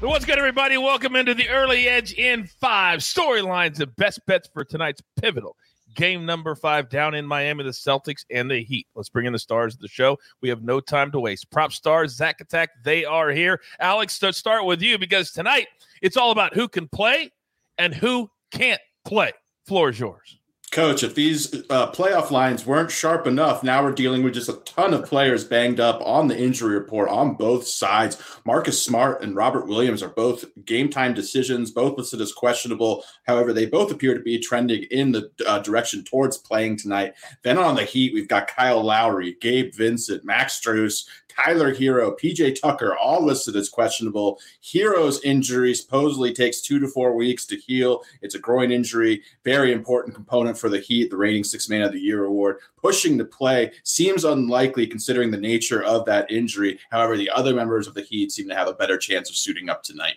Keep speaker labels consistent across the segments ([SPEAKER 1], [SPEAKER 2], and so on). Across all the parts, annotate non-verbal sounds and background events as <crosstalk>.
[SPEAKER 1] What's good, everybody? Welcome into the early edge in five storylines and best bets for tonight's pivotal game number five down in Miami, the Celtics and the Heat. Let's bring in the stars of the show. We have no time to waste. PropStarz, Zach Attack, they are here. Alex, let's start with you because tonight it's all about who can play and who can't play. Floor is yours.
[SPEAKER 2] Coach, if these uh, playoff lines weren't sharp enough, now we're dealing with just a ton of players banged up on the injury report on both sides. Marcus Smart and Robert Williams are both game time decisions, both listed as questionable. However, they both appear to be trending in the uh, direction towards playing tonight. Then on the Heat, we've got Kyle Lowry, Gabe Vincent, Max Strus, Tyler Herro, PJ Tucker, all listed as questionable. Herro's injury supposedly takes two to four weeks to heal. It's a groin injury, very important component for the Heat, the reigning six man of the year award. Pushing to play seems unlikely considering the nature of that injury. However, the other members of the Heat seem to have a better chance of suiting up tonight.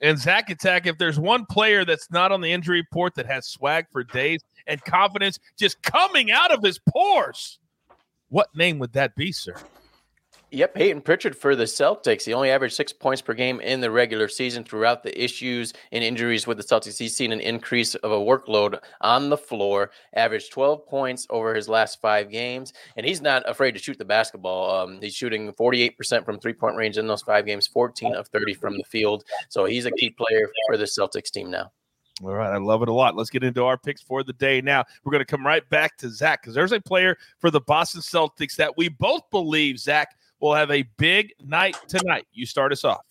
[SPEAKER 1] And Zach Attack, if there's one player that's not on the injury report that has swag for days and confidence just coming out of his pores, what name would that be, sir?
[SPEAKER 3] Yep, Payton Pritchard for the Celtics. He only averaged six points per game in the regular season. Throughout the issues and injuries with the Celtics, he's seen an increase of a workload on the floor. Averaged 12 points over his last five games, and he's not afraid to shoot the basketball. Um, he's shooting 48% from three point range in those five games, 14 of 30 from the field. So he's a key player for the Celtics team now.
[SPEAKER 1] All right, I love it a lot. Let's get into our picks for the day now. We're going to come right back to Zach because there's a player for the Boston Celtics that we both believe, Zach, will have a big night tonight. You start us off.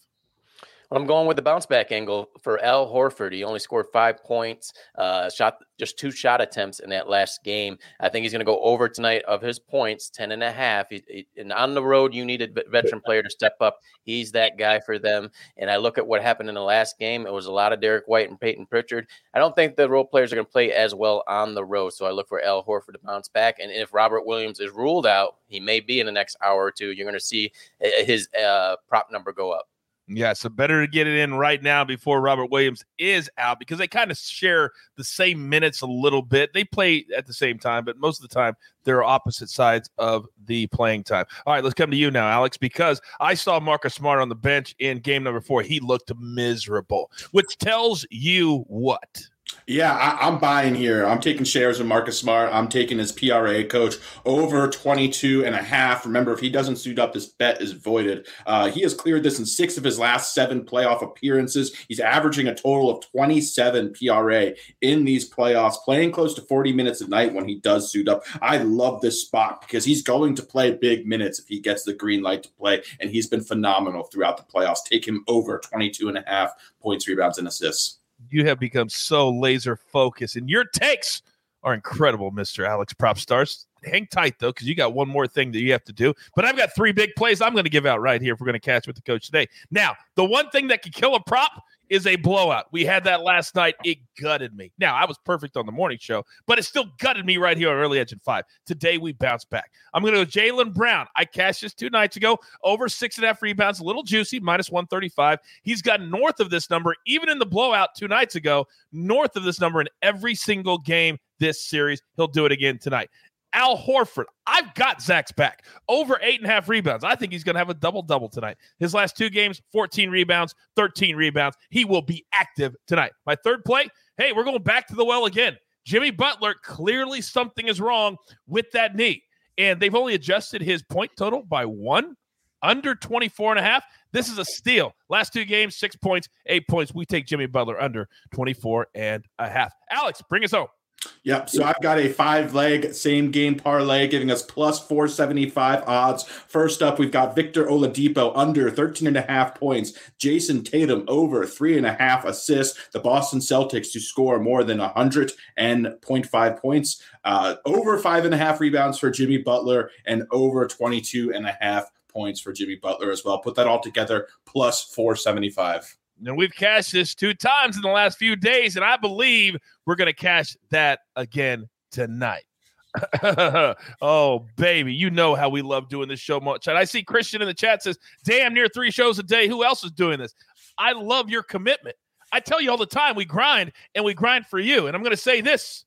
[SPEAKER 3] I'm going with the bounce back angle for Al Horford. He only scored five points, uh, shot just two shot attempts in that last game. I think he's going to go over tonight of his points, 10 and a half. He, he, and on the road, you need a veteran player to step up. He's that guy for them. And I look at what happened in the last game. It was a lot of Derrick White and Payton Pritchard. I don't think the role players are going to play as well on the road. So I look for Al Horford to bounce back. And if Robert Williams is ruled out, he may be in the next hour or two. You're going to see uh, his uh, prop number go up.
[SPEAKER 1] Yeah, so better to get it in right now before Robert Williams is out because they kind of share the same minutes a little bit. They play at the same time, but most of the time they're opposite sides of the playing time. All right, let's come to you now, Alex, because I saw Marcus Smart on the bench in game number four. He looked miserable, which tells you what?
[SPEAKER 2] Yeah, I, am buying here. I'm taking shares of Marcus Smart. I'm taking his PRA coach over 22 and a half. Remember, if he doesn't suit up, this bet is voided. Uh, he has cleared this in six of his last seven playoff appearances. He's averaging a total of 27 PRA in these playoffs, playing close to 40 minutes a night when he does suit up. I love this spot because he's going to play big minutes if he gets the green light to play, and he's been phenomenal throughout the playoffs. Take him over 22 and a half points, rebounds, and assists
[SPEAKER 1] you have become so laser focused, and your takes are incredible, Mr. Alex PropStarz. Hang tight though, because you got one more thing that you have to do. But I've got three big plays I'm going to give out right here if we're going to catch with the coach today. Now, the one thing that can kill a prop is a blowout. We had that last night. It gutted me. Now, I was perfect on the morning show, but it still gutted me right here on Early Edge in five. Today, we bounce back. I'm going to go Jaylen Brown. I cashed this two nights ago, over six and a half rebounds, a little juicy, minus 135. He's got north of this number, even in the blowout two nights ago, north of this number in every single game this series. He'll do it again tonight. Al Horford. I've got Zach's back. Over eight and a half rebounds. I think he's going to have a double double tonight. His last two games 14 rebounds, 13 rebounds. He will be active tonight. My third play hey, we're going back to the well again. Jimmy Butler, clearly something is wrong with that knee. And they've only adjusted his point total by one, under 24 and a half. This is a steal. Last two games, six points, eight points. We take Jimmy Butler under 24 and a half. Alex, bring us home.
[SPEAKER 2] Yep. So I've got a five leg same game parlay giving us plus 475 odds. First up, we've got Victor Oladipo under 13 and a half points. Jayson Tatum over three and a half assists. The Boston Celtics to score more than 100.5 points. Uh, over five and a half rebounds for Jimmy Butler and over 22 and a half points for Jimmy Butler as well. Put that all together plus 475.
[SPEAKER 1] And we've cashed this two times in the last few days, and I believe we're going to cash that again tonight. <laughs> oh, baby, you know how we love doing this show much. And I see Christian in the chat says, damn near three shows a day. Who else is doing this? I love your commitment. I tell you all the time, we grind and we grind for you. And I'm going to say this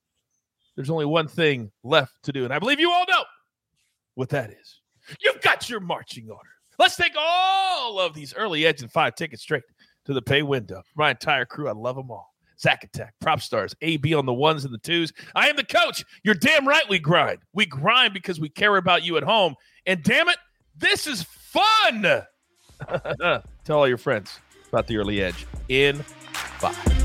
[SPEAKER 1] there's only one thing left to do. And I believe you all know what that is. You've got your marching order. Let's take all of these early edge and five tickets straight to the pay window. My entire crew, I love them all. Zach Attack, PropStarz, AB on the ones and the twos. I am the coach. You're damn right we grind. We grind because we care about you at home. And damn it, this is fun. <laughs> Tell all your friends about the early edge in five.